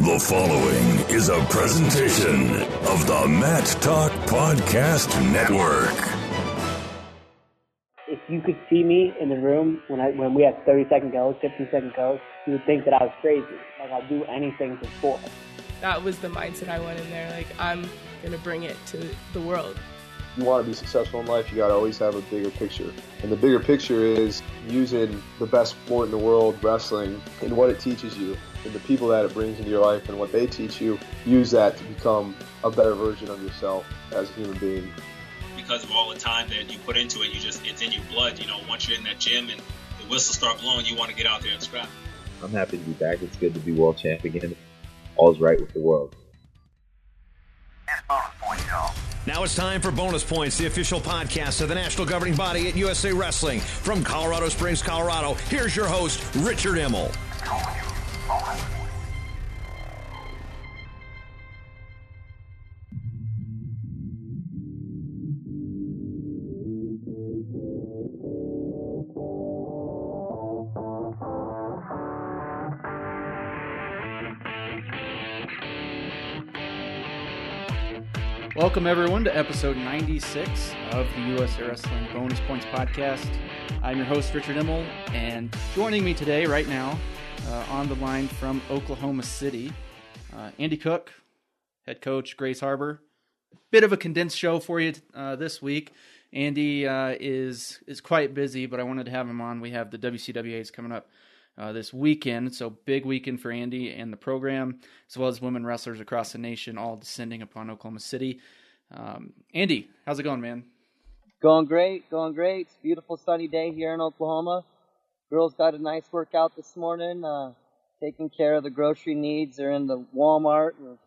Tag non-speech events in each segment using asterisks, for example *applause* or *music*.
The following is a presentation of the Mat Talk Podcast Network. If you could see me in the room when I when we had 30 second goes, 15 second goes, you would think that I was crazy. Like I'll do anything for score. That was the mindset I went in there. Like I'm gonna bring it to the world you want to be successful in life, you got to always have a bigger picture. And the bigger picture is using the best sport in the world, wrestling, and what it teaches you, and the people that it brings into your life, and what they teach you. Use that to become a better version of yourself as a human being. Because of all the time that you put into it, you just it's in your blood. You know, once you're in that gym and the whistles start blowing, you want to get out there and scrap. I'm happy to be back. It's good to be world champ again. All's right with the world. bonus point, y'all. Now it's time for Bonus Points, the official podcast of the national governing body at USA Wrestling. From Colorado Springs, Colorado, here's your host, Richard Immel. Welcome, everyone, to episode 96 of the USA Wrestling Bonus Points Podcast. I'm your host, Richard Immel, and joining me today, right now, uh, on the line from Oklahoma City, uh, Andy Cook, head coach, Grays Harbor. Bit of a condensed show for you uh, this week. Andy uh, is is quite busy, but I wanted to have him on. We have the WCWAs coming up uh, this weekend. So big weekend for Andy and the program, as well as women wrestlers across the nation, all descending upon Oklahoma City. Um, Andy, how's it going, man? Going great, going great. It's beautiful sunny day here in Oklahoma. Girls got a nice workout this morning, uh, taking care of the grocery needs. They're in the Walmart and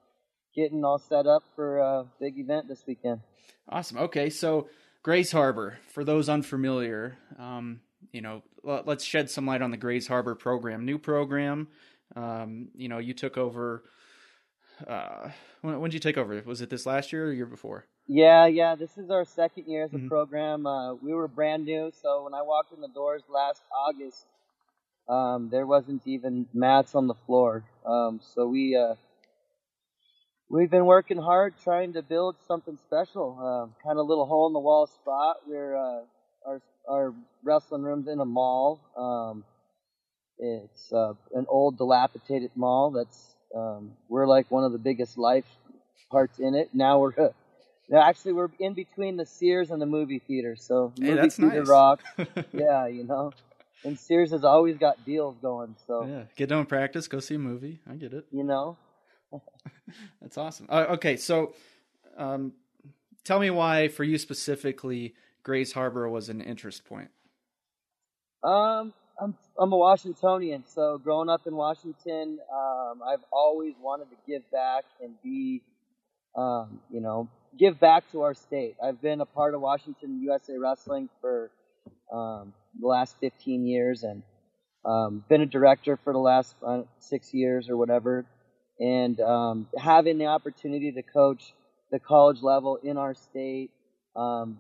getting all set up for a big event this weekend. Awesome. Okay, so Grays Harbor, for those unfamiliar, um, you know, let's shed some light on the Grays Harbor program. New program. Um, you know, you took over uh, when, when did you take over? Was it this last year or year before? Yeah, yeah. This is our second year as a mm-hmm. program. Uh, we were brand new, so when I walked in the doors last August, um, there wasn't even mats on the floor. Um, so we uh, we've been working hard trying to build something special. Uh, kind of little hole in the wall spot. We're uh, our our wrestling room's in a mall. Um, it's uh, an old dilapidated mall that's um, we're like one of the biggest life parts in it. Now we're *laughs* uh, actually we're in between the Sears and the movie theater. So hey, movie theater nice. rock. *laughs* yeah, you know. And Sears has always got deals going. So yeah, get down practice, go see a movie. I get it. You know. *laughs* That's awesome. Uh, okay, so um, tell me why, for you specifically, Grays Harbor was an interest point. Um, I'm I'm a Washingtonian, so growing up in Washington, um, I've always wanted to give back and be, um, you know, give back to our state. I've been a part of Washington USA Wrestling for um, the last 15 years, and um, been a director for the last uh, six years or whatever. And um, having the opportunity to coach the college level in our state, um,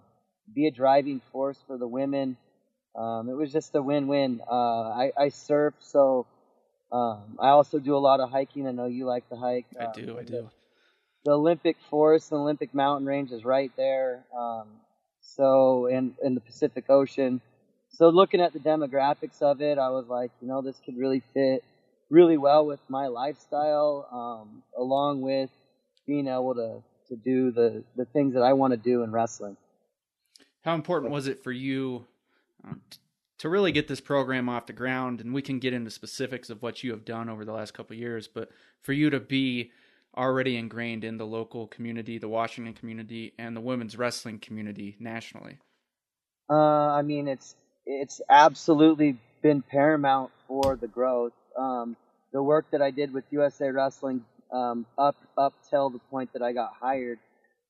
be a driving force for the women um, it was just a win-win. Uh, I, I surf, so um, I also do a lot of hiking. I know you like to hike. I um, do. I do. The, the, Olympic Forest and Olympic Mountain Range is right there. Um, so in in the Pacific Ocean. So looking at the demographics of it, I was like, you know, this could really fit really well with my lifestyle, um, along with being able to to do the the things that I want to do in wrestling. How important was it for you um, to really get this program off the ground, and we can get into specifics of what you have done over the last couple years, but for you to be already ingrained in the local community, the Washington community, and the women's wrestling community nationally? Uh, I mean, it's it's absolutely been paramount for the growth. Um, the work that I did with USA Wrestling um, up up till the point that I got hired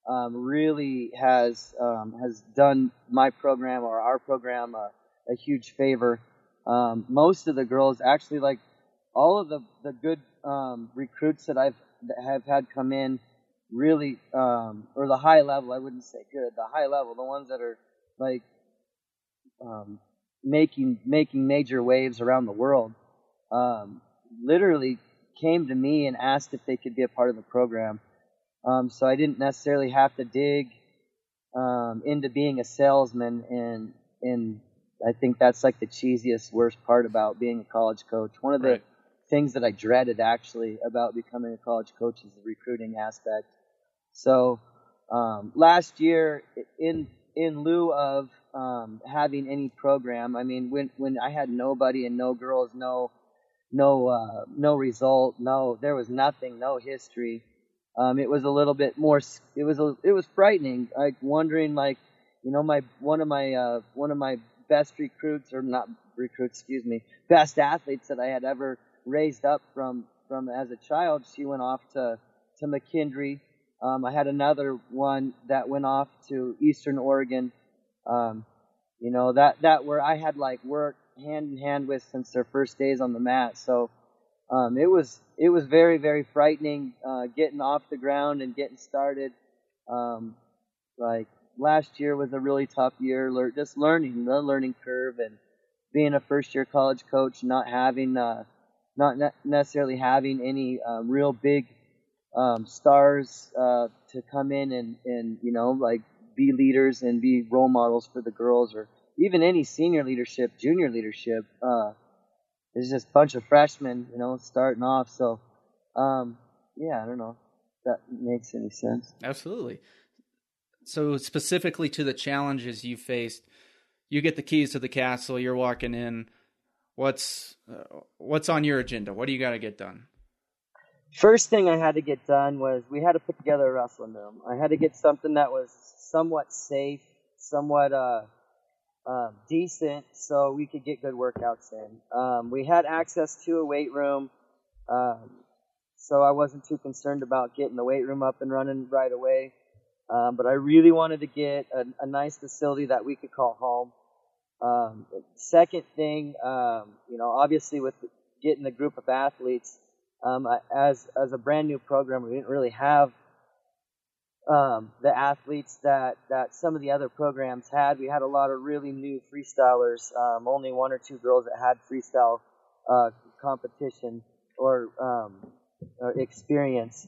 um, really has um, has done my program or our program a, a huge favor. Um, most of the girls actually like all of the the good um, recruits that I've that have had come in really um, or the high level I wouldn't say good the high level the ones that are like um, making making major waves around the world literally came to me and asked if they could be a part of the program. Um, so I didn't necessarily have to dig um, into being a salesman, and and I think that's like the cheesiest, worst part about being a college coach. One of the Right. things that I dreaded actually about becoming a college coach is the recruiting aspect. So um, last year, in in lieu of um, having any program, I mean, when when I had nobody and no girls, no no uh, no result, no there was nothing, no history. Um, it was a little bit more. It was a, it was frightening, like wondering, like you know, my one of my uh, one of my best recruits or not recruits, excuse me, best athletes that I had ever raised up from from as a child. She went off to to McKendree. Um, I had another one that went off to Eastern Oregon. Um, you know that that where I had like worked hand in hand with since their first days on the mat. So um, it was it was very very frightening uh, getting off the ground and getting started. Um, like last year was a really tough year, just learning the learning curve and being a first year college coach, not having uh, not ne- necessarily having any uh, real big um, stars uh, to come in and and you know like be leaders and be role models for the girls or even any senior leadership, junior leadership. It's just a bunch of freshmen, you know, starting off. So, um, yeah, I don't know if that makes any sense. Absolutely. So specifically to the challenges you faced, you get the keys to the castle. You're walking in. What's uh, what's on your agenda? What do you got to get done? First thing I had to get done was we had to put together a wrestling room. I had to get something that was somewhat safe, somewhat uh, uh, decent, so we could get good workouts in. Um, we had access to a weight room, um, so I wasn't too concerned about getting the weight room up and running right away. Um, but I really wanted to get a, a nice facility that we could call home. Um, second thing, um, you know, obviously with getting the group of athletes, um, I- as as a brand new program, we didn't really have um, the athletes that that some of the other programs had. We had a lot of really new freestylers. Um, only one or two girls that had freestyle uh, competition or, um, or experience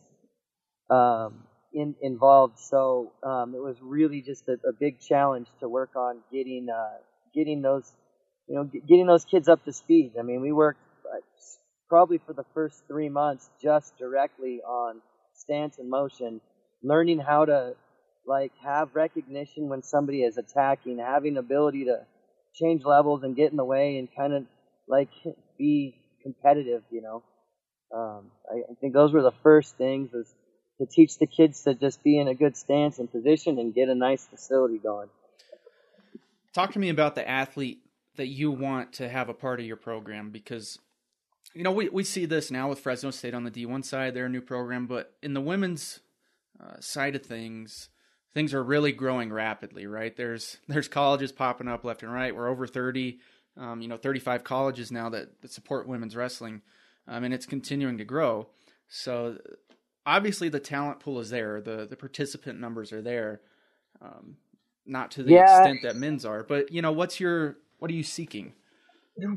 um, in, involved. So um, it was really just a, a big challenge to work on getting uh, getting those you know getting those kids up to speed. I mean, we worked uh, probably for the first three months just directly on stance and motion, learning how to like have recognition when somebody is attacking, having ability to change levels and get in the way and kind of like be competitive, you know. Um, I, I think those were the first things is to teach the kids to just be in a good stance and position and get a nice facility going. Talk to me about the athlete that you want to have a part of your program because you know we we see this now with Fresno State on the D1 side, they're a new program, but in the women's uh, side of things, things are really growing rapidly, right? There's *laughs* there's colleges popping up left and right. We're over 30, um, you know, 35 colleges now that, that support women's wrestling, um, and it's continuing to grow. So obviously the talent pool is there, the the participant numbers are there, um, not to the Yeah. extent that men's are. But you know, what's your what are you seeking?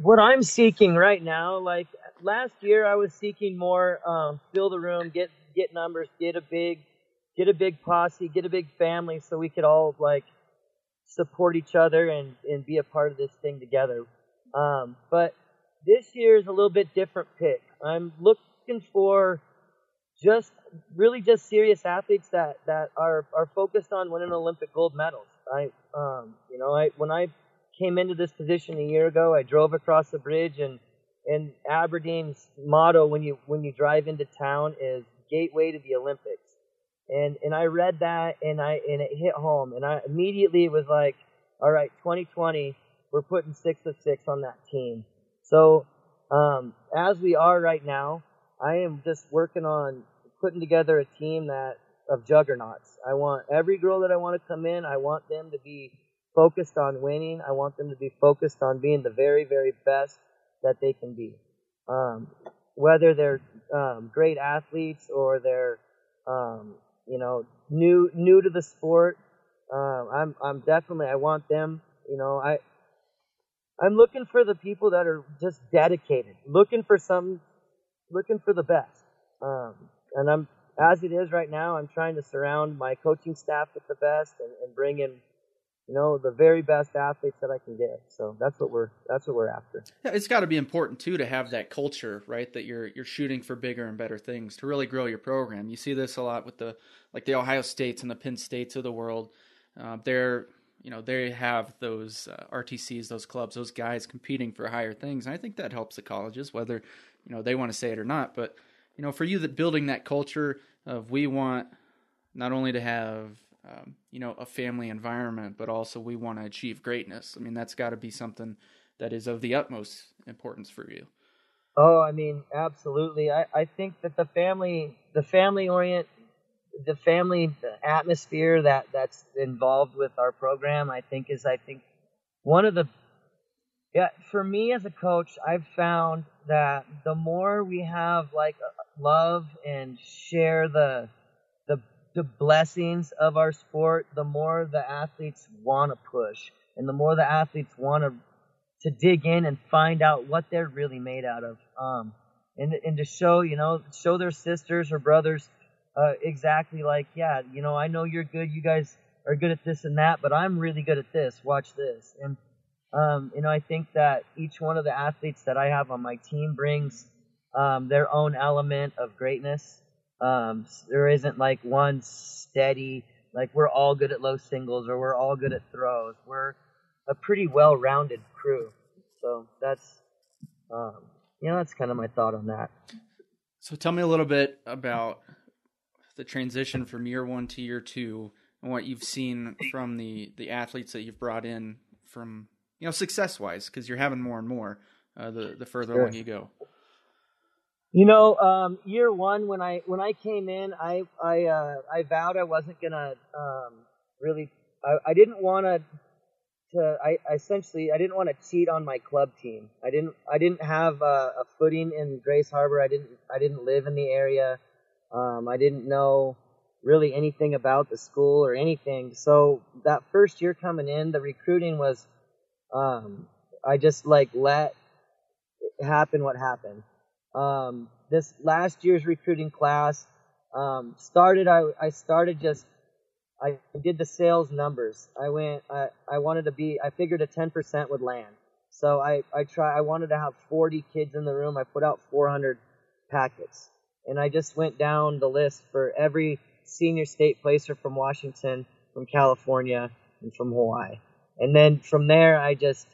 what I'm seeking right now, like last year, I was seeking more um, fill the room, get get numbers, get a big get a big posse, get a big family, so we could all like support each other and and be a part of this thing together. Um, but this year is a little bit different pick. I'm looking for just really just serious athletes that that are are focused on winning Olympic gold medals. I um you know I when I came into this position a year ago, I drove across the bridge and and Aberdeen's motto when you when you drive into town is gateway to the Olympics. And and I read that and I and it hit home and I immediately was like, all right, 2020, we're putting six of six on that team. So um, as we are right now, I am just working on putting together a team that of juggernauts. I want every girl that I want to come in. I want them to be focused on winning. I want them to be focused on being the very, very best that they can be. Um, whether they're um, great athletes or they're, um, you know, new new to the sport, uh, I'm I'm definitely I want them. You know, I I'm looking for the people that are just dedicated, looking for some, looking for the best. Um, and I'm as it is right now. I'm trying to surround my coaching staff with the best and, and bring in you know the very best athletes that I can get. So that's what we're that's what we're after. Yeah, it's got to be important too to have that culture, right? That you're you're shooting for bigger and better things to really grow your program. You see this a lot with the like the Ohio States and the Penn States of the world. Uh, they're you know they have those uh, RTCs, those clubs, those guys competing for higher things, and I think that helps the colleges, whether you know they want to say it or not. But you know, for you, that building that culture of we want not only to have um, you know a family environment, but also we want to achieve greatness. I mean, that's got to be something that is of the utmost importance for you. Oh, I mean, absolutely. I, I think that the family, the family orient, the family atmosphere that that's involved with our program, I think is, I think, one of the, yeah, for me as a coach, I've found that the more we have like love and share the, the, blessings of our sport, the more the athletes want to push and the more the athletes want to to dig in and find out what they're really made out of. Um, and, and to show, you know, show their sisters or brothers uh, exactly like, yeah, you know, I know you're good. You guys are good at this and that, but I'm really good at this. Watch this. And, um, you know, I think that each one of the athletes that I have on my team brings um, their own element of greatness. Um, there isn't like one steady, like we're all good at low singles or we're all good at throws. We're a pretty well-rounded crew. So that's, um, you know, that's kind of my thought on that. So tell me a little bit about the transition from year one to year two and what you've seen from the the athletes that you've brought in from you know success wise because you're having more and more uh, the the further sure. along you go. You know, um, year one when I when I came in, I I uh, I vowed I wasn't gonna um, really. I, I didn't want to to I, I essentially I didn't want to cheat on my club team. I didn't I didn't have a, footing in Grays Harbor. I didn't I didn't live in the area. Um, I didn't know really anything about the school or anything. So that first year coming in, the recruiting was um, I just like let happen what happened. Um, this last year's recruiting class um, started. I I started just I did the sales numbers. I went. I I wanted to be. I figured a 10% would land. So I I try. I wanted to have 40 kids in the room. I put out 400 packets, and I just went down the list for every senior state placer from Washington, from California, and from Hawaii. And then from there, I just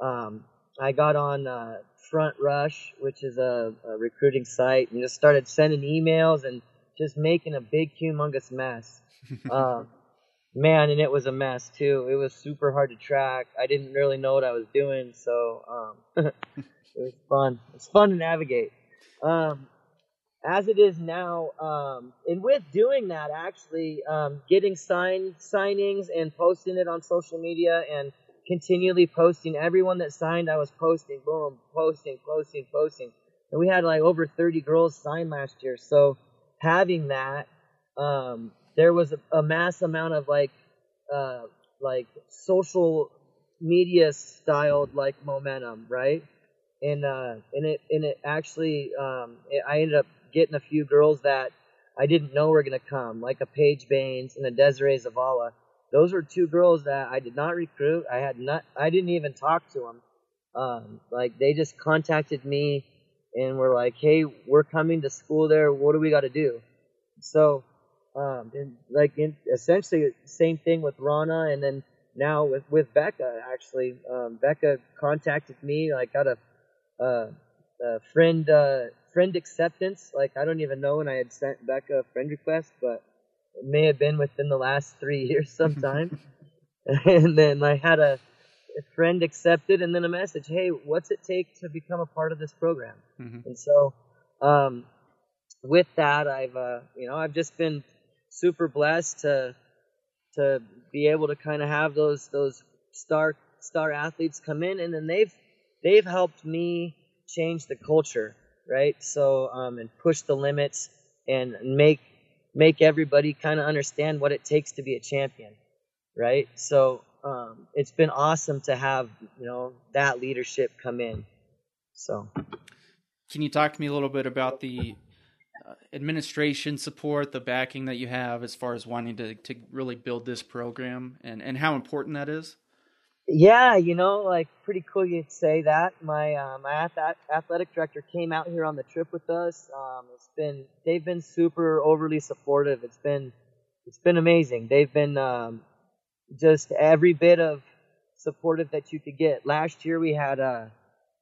um, I got on uh, Front Rush, which is a, a recruiting site, and just started sending emails and just making a big, humongous mess *laughs* uh, man, and it was a mess too. It was super hard to track. I didn't really know what I was doing, so um, *laughs* it was fun. It's fun to navigate. Um, as it is now, um, and with doing that, actually um, getting sign signings and posting it on social media and continually posting. Everyone that signed, I was posting, boom, posting, posting, posting. And we had like over 30 girls sign last year. So having that um, there was a, a mass amount of like uh, like social media styled like momentum, right? And uh, and it and it actually um, it, I ended up getting a few girls that I didn't know were gonna come, like a Paige Baines and a Desiree Zavala. Those were two girls that I did not recruit. I had not. I didn't even talk to them. Um, like they just contacted me and were like, "Hey, we're coming to school there. What do we got to do?" So um, and like in, essentially same thing with Rana, and then now with with Becca. Actually, um, Becca contacted me. Like got a, uh, a friend uh, friend acceptance. Like I don't even know when I had sent Becca a friend request, but it may have been within the last three years *laughs* sometime. and then I had a a friend accepted, and then a message. Hey, what's it take to become a part of this program? Mhm. And so, um, with that, I've uh, you know I've just been super blessed to to be able to kind of have those those star star athletes come in, and then they've they've helped me change the culture, right? So um, and push the limits and make make everybody kind of understand what it takes to be a champion, right? So um, it's been awesome to have you know that leadership come in. So Can you talk to me a little bit about the uh, administration support, the backing that you have as far as wanting to, to really build this program and, and how important that is? Yeah, you know, like pretty cool you'd say that. My uh, my ath- athletic director came out here on the trip with us. Um, it's been they've been super overly supportive. It's been it's been amazing. They've been um, just every bit of supportive that you could get. Last year we had uh,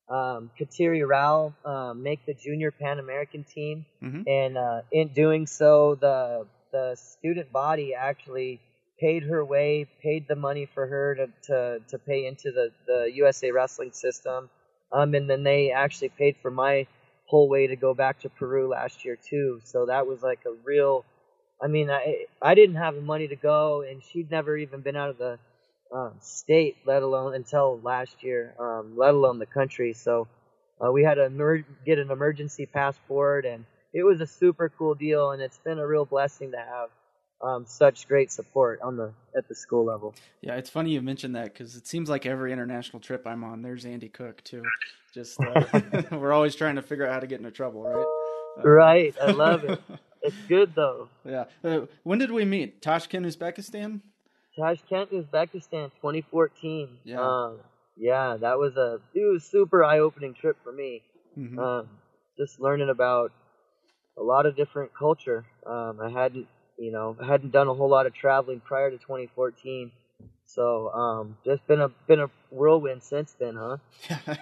um, Kateri Rao um, make the junior Pan American team, Mhm. and uh, in doing so, the the student body actually paid her way, paid the money for her to to, to pay into the, the USA wrestling system, um, and then they actually paid for my whole way to go back to Peru last year too. So that was like a real. I mean, I I didn't have the money to go, and she'd never even been out of the um, state, let alone until last year, um, let alone the country. So uh, we had to emer- get an emergency passport, and it was a super cool deal, and it's been a real blessing to have um, such great support on the at the school level. Yeah, it's funny you mentioned that because it seems like every international trip I'm on, there's Andy Cook too. Just uh, *laughs* we're always trying to figure out how to get into trouble, right? Uh, Right, I love it. *laughs* It's good though. Yeah. Uh, when did we meet? Tashkent, Uzbekistan. Tashkent, Uzbekistan, 2014. Yeah. Um, yeah, that was a it was super eye opening trip for me. Mhm. Um, just learning about a lot of different culture. Um, I hadn't, you know, I hadn't done a whole lot of traveling prior to 2014. So, um, just been a been a whirlwind since then, huh? *laughs*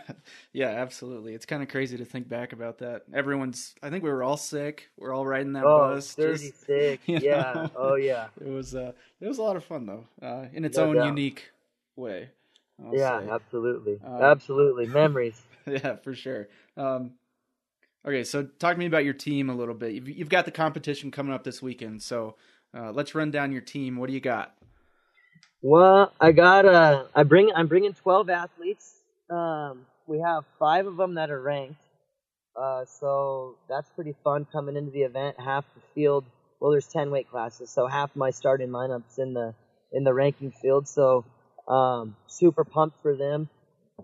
yeah, absolutely. It's kind of crazy to think back about that. Everyone's. I think we were all sick. We're all riding that Oh, bus. just- sick. *laughs* Yeah. know? Oh, yeah. It was. Uh, it was a lot of fun though, uh, in its No own doubt. unique way. I'll yeah, say. absolutely, Um, absolutely. Memories. *laughs* yeah, for sure. Um, okay, so talk to me about your team a little bit. You've, you've got the competition coming up this weekend, so uh, let's run down your team. What do you got? Well, I got uh, I bring I'm bringing 12 athletes. Um, we have five of them that are ranked. Uh, so that's pretty fun coming into the event. Half the field, well, there's 10 weight classes, so half my starting lineups in the in the ranking field. So um, super pumped for them.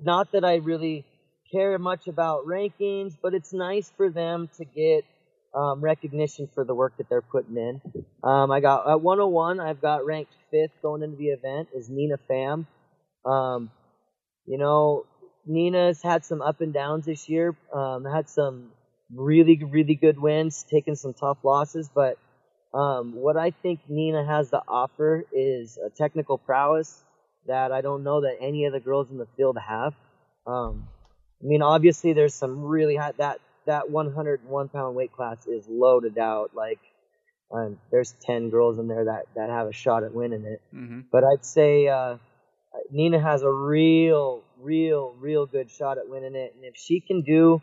Not that I really care much about rankings, but it's nice for them to get um, recognition for the work that they're putting in. Um, I got at 101. I've got ranked fifth going into the event is Nina Pham. Um, you know, Nina's had some up and downs this year. Um, had some really really good wins, taken some tough losses, but um, what I think Nina has to offer is a technical prowess that I don't know that any of the girls in the field have. Um, I mean, obviously, there's some really high that that 101 pound weight class is loaded out. Like, um, there's 10 girls in there that that have a shot at winning it. Mm-hmm. But I'd say uh, Nina has a real, real, real good shot at winning it. And if she can do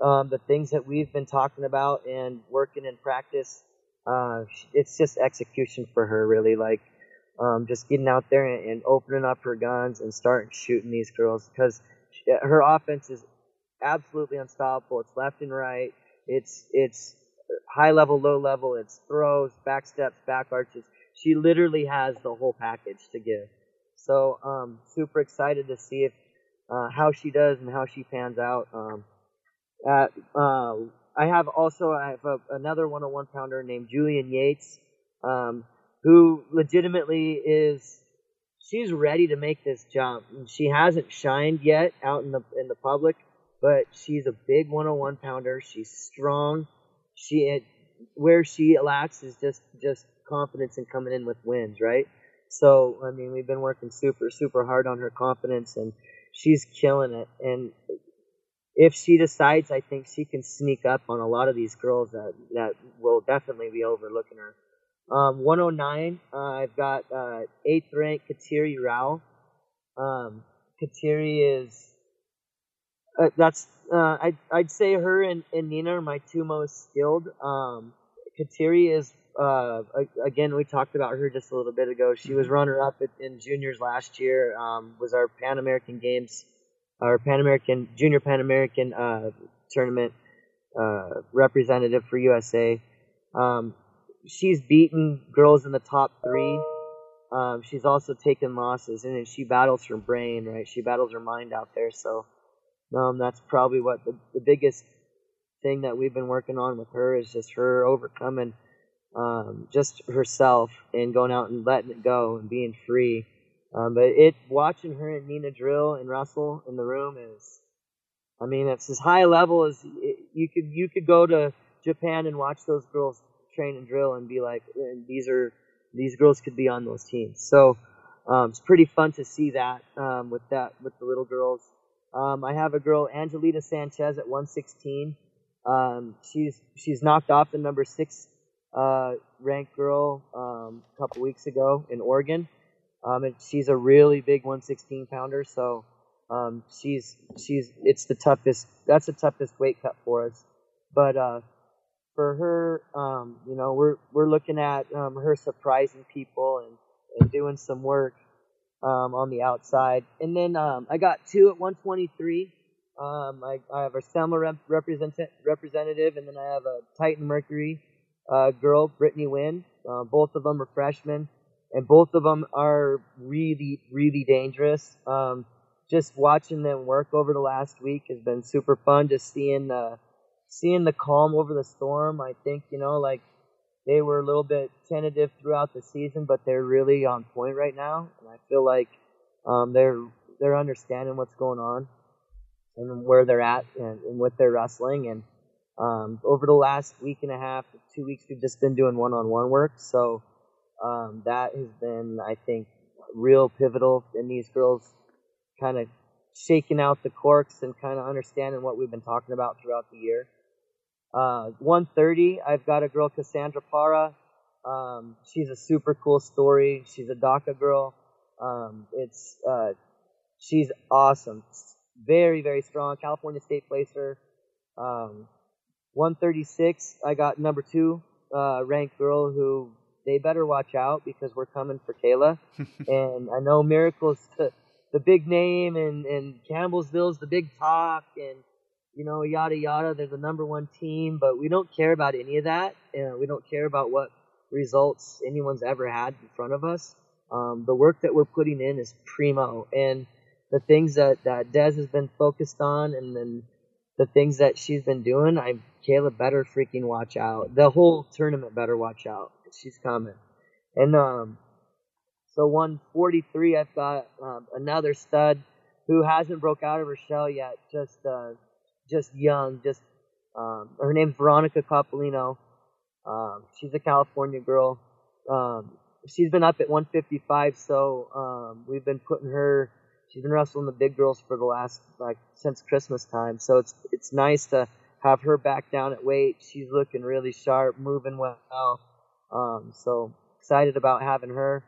um, the things that we've been talking about and working in practice, uh, it's just execution for her, really. Like, um, just getting out there and, and opening up her guns and starting shooting these girls because her offense is absolutely unstoppable. It's left and right. It's it's high level, low level. It's throws, back steps, back arches. She literally has the whole package to give. So um, super excited to see if uh, how she does and how she pans out. Um, at, uh, I have also I have a, another 101 pounder named Julian Yates, um, who legitimately is she's ready to make this jump. She hasn't shined yet out in the in the public, but she's a big 101 pounder. She's strong. She it, where she lacks is just just confidence in coming in with wins, right? So I mean, we've been working super super hard on her confidence, and she's killing it. And if she decides, I think she can sneak up on a lot of these girls that that will definitely be overlooking her. Um, 109, uh, I've got uh, eighth ranked Kateri Rao. Um, Kateri is uh, that's uh, I'd I'd say her and, and Nina are my two most skilled. Um, Kateri is uh, again we talked about her just a little bit ago. She was runner up in juniors last year. Um, was our Pan American Games, our Pan American Junior Pan American uh, tournament uh, representative for USA. Um, she's beaten girls in the top three. Um, she's also taken losses, and she battles her brain, right? She battles her mind out there. So um, that's probably what the, the biggest thing that we've been working on with her is just her overcoming um, just herself and going out and letting it go and being free. Um, but it watching her and Nina drill and Russell in the room is, I mean, it's as high level as it, you could you could go to Japan and watch those girls train and drill and be like, these are these girls could be on those teams. So um, it's pretty fun to see that um, with that with the little girls. Um, I have a girl, Angelita Sanchez, at 116. Um, she's she's knocked off the number six uh, ranked girl um, a couple weeks ago in Oregon. Um, and she's a really big 116 pounder, so she's she's it's the toughest. That's the toughest weight cut for us. But uh, for her, um, you know, we're we're looking at um, her surprising people and, and doing some work um, on the outside. And then um, I got two at 123. Um, I, I have a Selma rep- represent- representative, and then I have a Titan Mercury uh, girl, Brittany Wynn. Uh, both of them are freshmen, and both of them are really, really dangerous. Um, just watching them work over the last week has been super fun. Just seeing the seeing the calm over the storm. I think you know, like they were a little bit tentative throughout the season, but they're really on point right now, and I feel like um, they're they're understanding what's going on and where they're at and, and they're wrestling. And um, over the last week and a half, two weeks, we've just been doing one-on-one work, so um, that has been, I think, real pivotal in these girls kind of shaking out the corks and kind of understanding what we've been talking about throughout the year. Uh, 130, I've got a girl, Cassandra Para. Um, she's a super cool story. She's a DACA girl. Um, it's uh, she's awesome. Very very strong. California State placer. Um, 136. I got number two uh, ranked girl who they better watch out because we're coming for Kayla. *laughs* and I know Miracle's *laughs* the, the big name and and Campbellsville's the big talk and you know, yada yada. They're the number one team, but we don't care about any of that. We don't care about what results anyone's ever had in front of us. Um, the work that we're putting in is primo, and the things that that Des has been focused on, and then the things that she's been doing. I Kayla better freaking watch out. The whole tournament better watch out. She's coming, and um, so 143. I've got um, another stud who hasn't broke out of her shell yet. Just uh, just young, just um, her name's Veronica Coppolino. Um, she's a California girl. Um, she's been up at 155, so um, we've been putting her. She's been wrestling the big girls for the last like since Christmas time. So it's it's nice to have her back down at weight. She's looking really sharp, moving well. Um, so excited about having her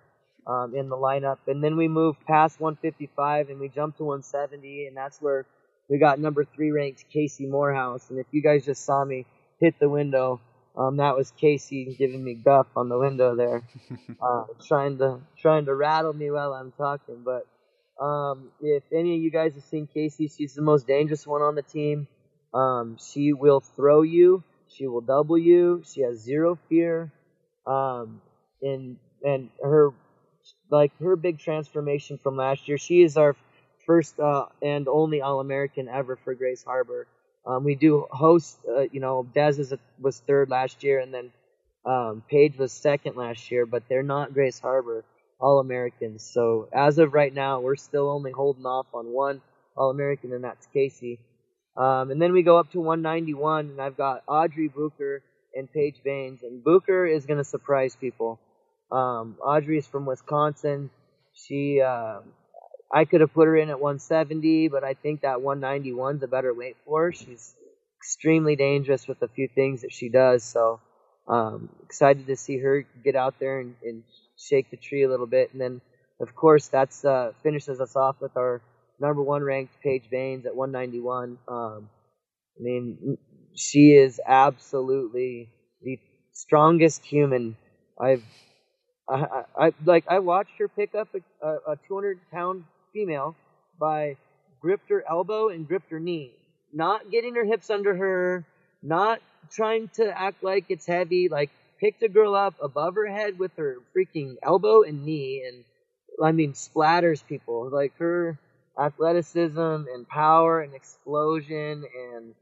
um, in the lineup. And then we move past 155 and we jump to 170, and that's where we got number three ranked Casey Morehouse. And if you guys just saw me hit the window, um, that was Casey giving me guff on the window there, *laughs* uh, trying to trying to rattle me while I'm talking. But um, if any of you guys have seen Casey, she's the most dangerous one on the team. Um, she will throw you. She will double you. She has zero fear. Um, and and her like her big transformation from last year. She is our first uh, and only All American ever for Grays Harbor. Um, we do host, uh, you know, Dez is a, was third last year, and then um, Paige was second last year, but they're not Grays Harbor All Americans. So as of right now, we're still only holding off on one All American, and that's Casey. Um, and then we go up to 191, and I've got Audrey Booker and Paige Baines, and Booker is going to surprise people. Um, Audrey is from Wisconsin. She uh, I could have put her in at 170, but I think that 191 is a better weight for her. She's extremely dangerous with a few things that she does. So um, excited to see her get out there and, and, shake the tree a little bit. And then, of course, that's uh, finishes us off with our number one ranked Paige Baines at 191. Um, I mean, she is absolutely the strongest human I've. I, I, like. I watched her pick up a, a, a 200 pound female by gripped her elbow and gripped her knee, not getting her hips under her, not trying to act like it's heavy. Like picked a girl up above her head with her freaking elbow and knee, and I mean splatters people. Like her athleticism and power and explosion and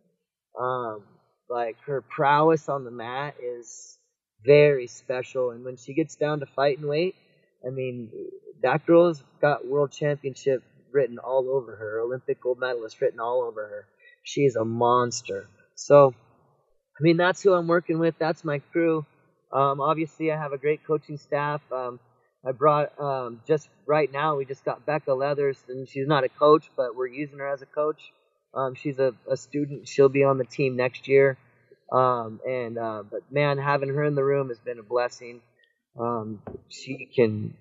um, like her prowess on the mat is very special. And when she gets down to fighting weight, I mean, that girl's got world championship written all over her, Olympic gold medalist written all over her. She's a monster. So, I mean, that's who I'm working with. That's my crew. Um, obviously, I have a great coaching staff. Um, I brought um, just right now. We just got Becca Leathers, and she's not a coach, but we're using her as a coach. Um, she's a, a student. She'll be on the team next year. Um, and uh, but man, having her in the room has been a blessing. Um, she can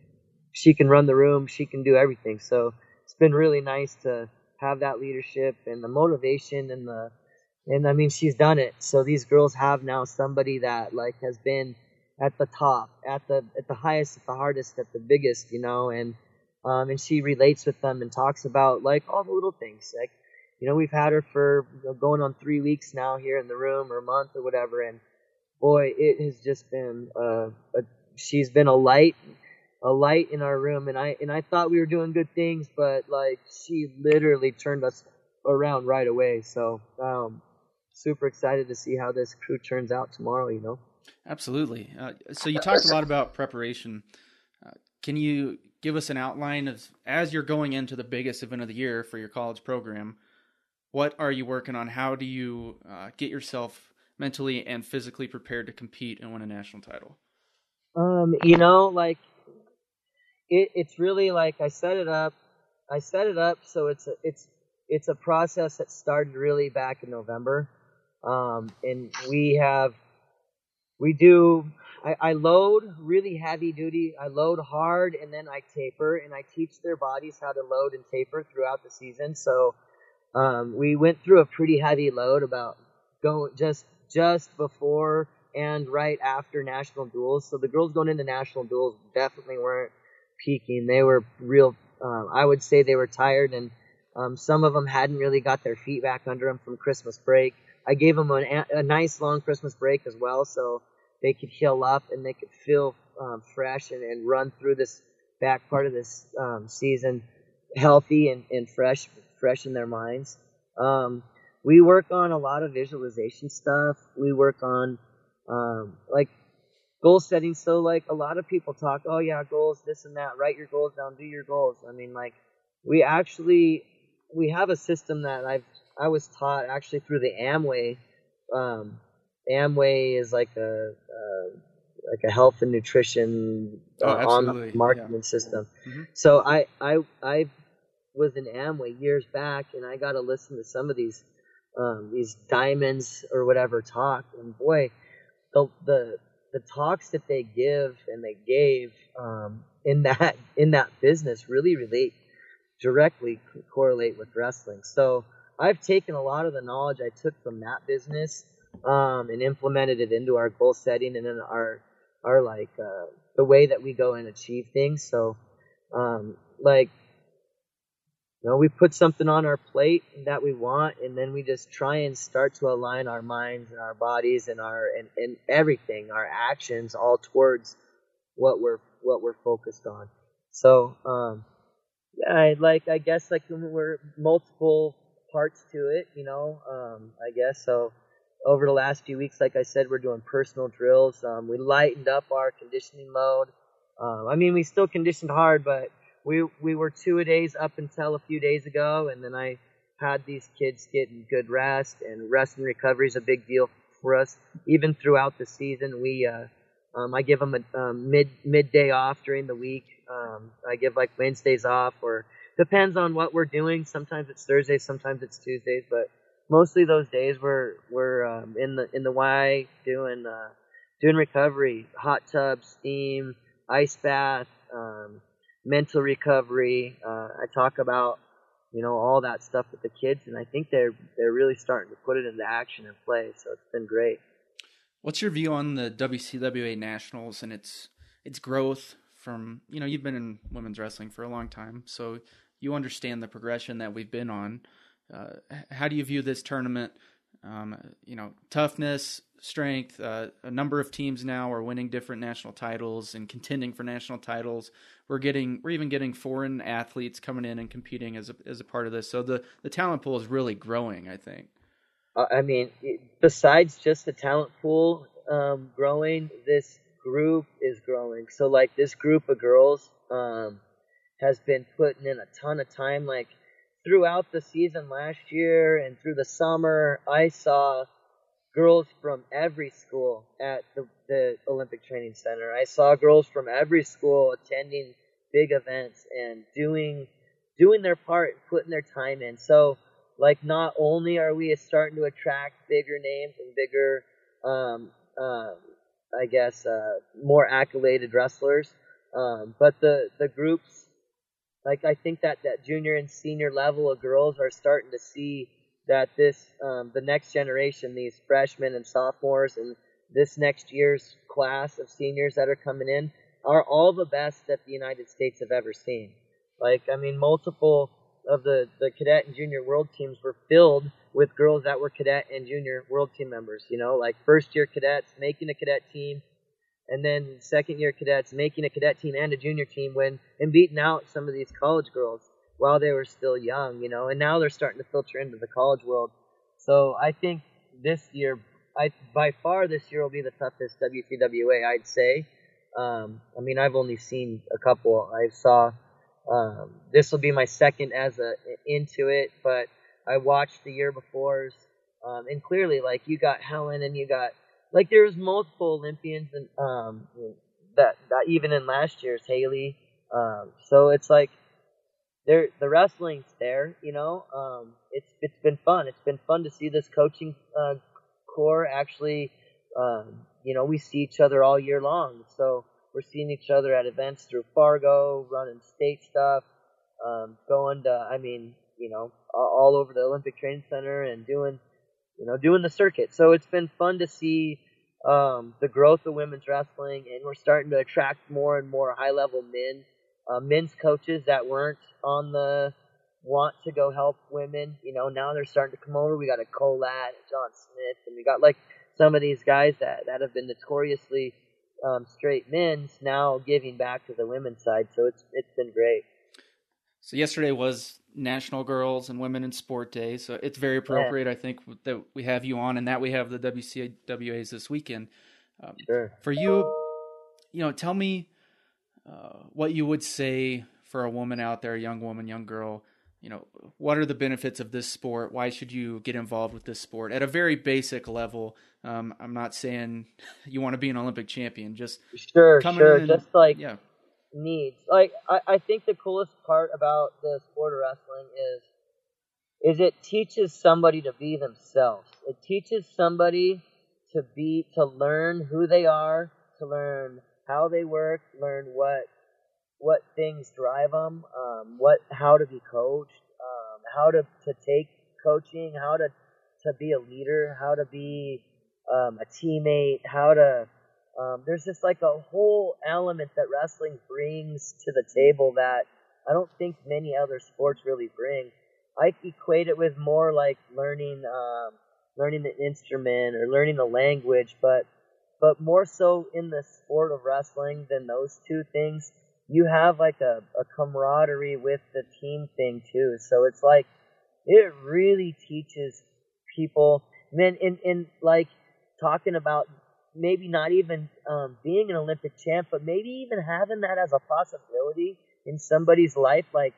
she can run the room. She can do everything. So it's been really nice to have that leadership and the motivation and the and I mean she's done it. So these girls have now somebody that like has been at the top, at the at the highest, at the hardest, at the biggest, you know, and um, and she relates with them and talks about like all the little things. Like, you know, we've had her for you know, going on three weeks now here in the room or a month or whatever, and boy, it has just been uh, a, she's been a light, a light in our room, and I and I thought we were doing good things, but like she literally turned us around right away. So um, super excited to see how this crew turns out tomorrow. You know. Absolutely. Uh, so you talked a lot about preparation. Uh, can you give us an outline of as you're going into the biggest event of the year for your college program? What are you working on? How do you uh, get yourself mentally and physically prepared to compete and win a national title? Um, you know, like it, it's really like I set it up. I set it up so it's a, it's it's a process that started really back in November, um, and we have we do I, I, load really heavy duty i load hard and then i taper and i teach their bodies how to load and taper throughout the season so um, we went through a pretty heavy load about going just just before and right after national duels so the girls going into national duels definitely weren't peaking they were real um, i would say they were tired and um, some of them hadn't really got their feet back under them from christmas break i gave them a, a nice long christmas break as well so they could heal up and they could feel um, fresh and, and run through this back part of this um, season healthy and, and fresh fresh in their minds. Um, we work on a lot of visualization stuff. We work on um, like goal setting. So like a lot of people talk, oh yeah, goals, this and that. Write your goals down, do your goals. I mean, like we actually we have a system that I've I was taught actually through the Amway um, Amway is like a uh, like a health and nutrition uh, oh, on marketing yeah. system. Mm-hmm. So I I I was in Amway years back, and I got to listen to some of these um, these diamonds or whatever talk, and boy, the the the talks that they give and they gave um, in that *laughs* in that business really relate directly correlate with wrestling. So I've taken a lot of the knowledge I took from that business um, and implemented it into our goal setting and then our our like uh, the way that we go and achieve things. So, um, like, you know, we put something on our plate that we want, and then we just try and start to align our minds and our bodies and our and, and everything, our actions, all towards what we're what we're focused on. So, um, yeah, I, like I guess like we're multiple parts to it, you know. Um, I guess so over the last few weeks, like I said, we're doing personal drills. Um, we lightened up our conditioning load. Um, I mean, we still conditioned hard, but we we were two a days up until a few days ago, and then I had these kids getting good rest, and rest and recovery is a big deal for us. Even throughout the season, we uh, um, I give them a um, mid midday off during the week. Um, I give like Wednesdays off, or depends on what we're doing. Sometimes it's Thursdays, sometimes it's Tuesdays, but mostly those days we're we're um, in the in the Y doing uh, doing recovery, hot tub, steam, ice bath, um, mental recovery. Uh, I talk about you know, all that stuff with the kids, and I think they're they're really starting to put it into action and play. So it's been great. What's your view on the WCWA Nationals and its its growth from you know you've been in women's wrestling for a long time, so you understand the progression that we've been on. Uh, how do you view this tournament? Um, you know, toughness, strength. Uh, a number of teams now are winning different national titles and contending for national titles. We're getting, we're even getting foreign athletes coming in and competing as a as a part of this. So the the talent pool is really growing. I think. Uh, I mean, besides just the talent pool um, growing, this group is growing. So like this group of girls um, has been putting in a ton of time. Like throughout the season last year and through the summer, I saw girls from every school at the, the Olympic Training Center. I saw girls from every school attending big events and doing doing their part, and putting their time in. So like not only are we starting to attract bigger names and bigger um, uh, I guess uh, more accoladed wrestlers, um, but the the groups like I think that that junior and senior level of girls are starting to see that this um, the next generation, these freshmen and sophomores, and this next year's class of seniors that are coming in are all the best that the United States have ever seen. Like I mean, multiple of the the cadet and junior world teams were filled with girls that were cadet and junior world team members. You know, like first year cadets making a cadet team, and then second year cadets making a cadet team and a junior team when and beating out some of these college girls while they were still young, you know, and now they're starting to filter into the college world. So I think this year, I by far this year will be the toughest WCWA, I'd say. Um, I mean, I've only seen a couple. I saw um, this will be my second as a into it, but I watched the year before's, um, and clearly, like you got Helen and you got like there was multiple Olympians and um that that even in last year's Haley. Um, so it's like there the wrestling's there, you know. Um, it's it's been fun. It's been fun to see this coaching uh, corps actually. Um, you know, we see each other all year long, so we're seeing each other at events through Fargo, running state stuff, um, going to. I mean, you know, all over the Olympic Training Center and doing you know, doing the circuit. So it's been fun to see um, the growth of women's wrestling, and we're starting to attract more and more high level men, uh, men's coaches that weren't on the want to go help women. You know, now they're starting to come over. We got a Kolat and John Smith, and we got like some of these guys that, that have been notoriously um, straight men's now giving back to the women's side. So it's it's been great. So yesterday was National Girls and Women in Sport Day, so it's very appropriate, yeah. I think, that we have you on and that we have the WCWA's this weekend. Um, sure. For you, you know, tell me uh, what you would say for a woman out there, a young woman, young girl. You know, what are the benefits of this sport? Why should you get involved with this sport at a very basic level? Um, I'm not saying *laughs* you want to be an Olympic champion. Just sure, sure. just like yeah needs. Like I, I think the coolest part about the sport of wrestling is is it teaches somebody to be themselves. It teaches somebody to be to learn who they are, to learn how they work, learn what what things drive them, um, what how to be coached, um, how to to take coaching, how to to be a leader, how to be um, a teammate, how to um, there's just like a whole element that wrestling brings to the table that I don't think many other sports really bring. I equate it with more like learning, um, learning the instrument or learning the language, but but more so in the sport of wrestling than those two things. You have like a, a camaraderie with the team thing too. So it's like it really teaches people. Then in in like talking about maybe not even um, being an Olympic champ, but maybe even having that as a possibility in somebody's life, like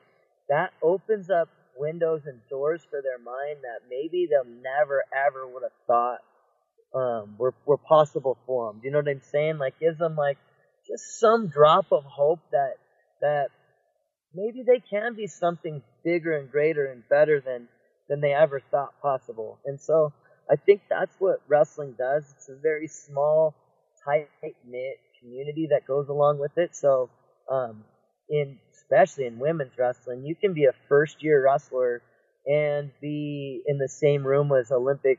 that opens up windows and doors for their mind that maybe they'll never ever would have thought um, were were possible for them. Do you know what I'm saying? Like gives them like just some drop of hope that that maybe they can be something bigger and greater and better than than they ever thought possible. And so I think that's what wrestling does. It's a very small, tight knit community that goes along with it. So, um, in especially in women's wrestling, you can be a first year wrestler and be in the same room as Olympic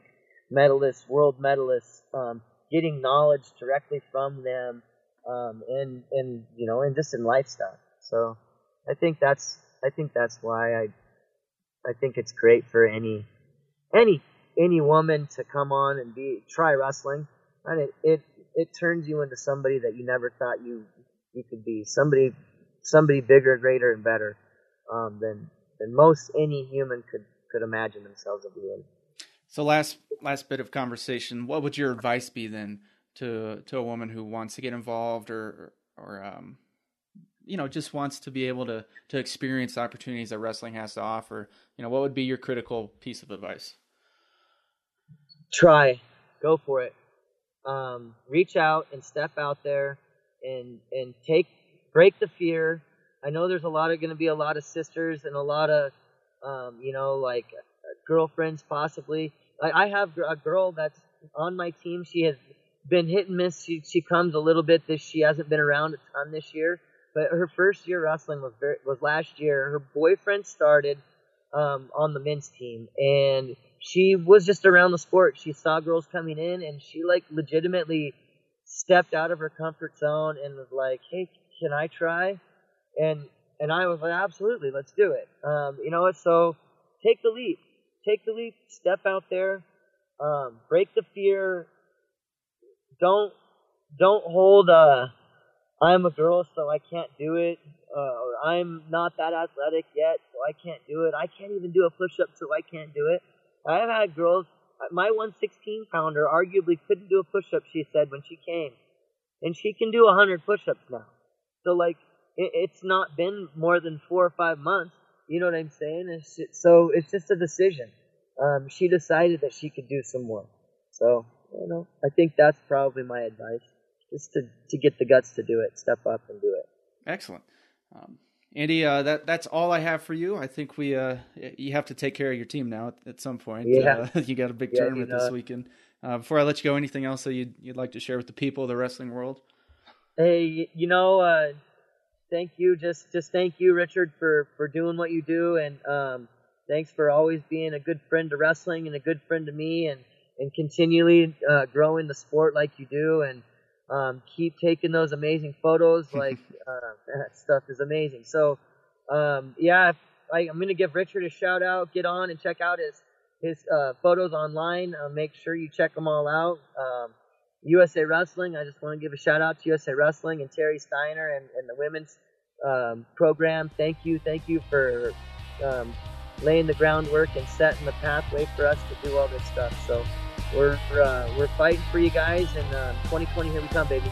medalists, world medalists, um, getting knowledge directly from them, um, and and you know, and just in lifestyle. So I think that's I think that's why I I think it's great for any any any woman to come on and be try wrestling, and it it it turns you into somebody that you never thought you you could be. Somebody somebody bigger, greater, and better um, than than most any human could could imagine themselves to be. So last last bit of conversation. What would your advice be then to to a woman who wants to get involved or or um, you know just wants to be able to to experience the opportunities that wrestling has to offer? You know, what would be your critical piece of advice? Try, go for it. Um, reach out and step out there and and take break the fear. I know there's a lot of going to be a lot of sisters and a lot of um, you know like girlfriends possibly. I, I have a girl that's on my team. She has been hit and miss. She she comes a little bit. This she hasn't been around a ton this year. But her first year wrestling was very, was last year. Her boyfriend started um, on the men's team, and she was just around the sport. She saw girls coming in, and she like legitimately stepped out of her comfort zone and was like, "Hey, can I try?" And and I was like, "Absolutely, let's do it." Um, you know? So take the leap. Take the leap. Step out there. Um, break the fear. Don't don't hold uh I'm a girl so I can't do it uh, or I'm not that athletic yet so I can't do it. I can't even do a push up so I can't do it. I've had girls my 116 pounder arguably couldn't do a push up she said when she came. And she can do 100 push ups now. So like it, it's not been more than 4 or 5 months. You know what I'm saying? It's, so it's just a decision. Um, she decided that she could do some more. So, you know, I think that's probably my advice. Just to, to get the guts to do it, step up and do it. Excellent. Um, Andy, uh, that that's all I have for you. I think we uh, you have to take care of your team now at, at some point. Yeah. Uh, *laughs* you got a big Yeah, tournament this weekend. Uh, before I let you go, anything else that you'd you'd like to share with the people of the wrestling world? Hey, you know, uh, thank you. Just, just thank you, Richard, for for doing what you do, and um, thanks for always being a good friend to wrestling and a good friend to me, and and continually uh, growing the sport like you do, and um, keep taking those amazing photos. *laughs* Like uh, that stuff is amazing. So, um, yeah, I, I'm gonna give Richard a shout out. Get on and check out his his uh, photos online. Uh, make sure you check them all out. Um, USA Wrestling. I just want to give a shout out to USA Wrestling and Terry Steiner and, and the women's um, program. Thank you, thank you for um, laying the groundwork and setting the pathway for us to do all this stuff. So we're uh, we're fighting for you guys, and uh, 2020 here we come, baby.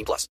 18 plus.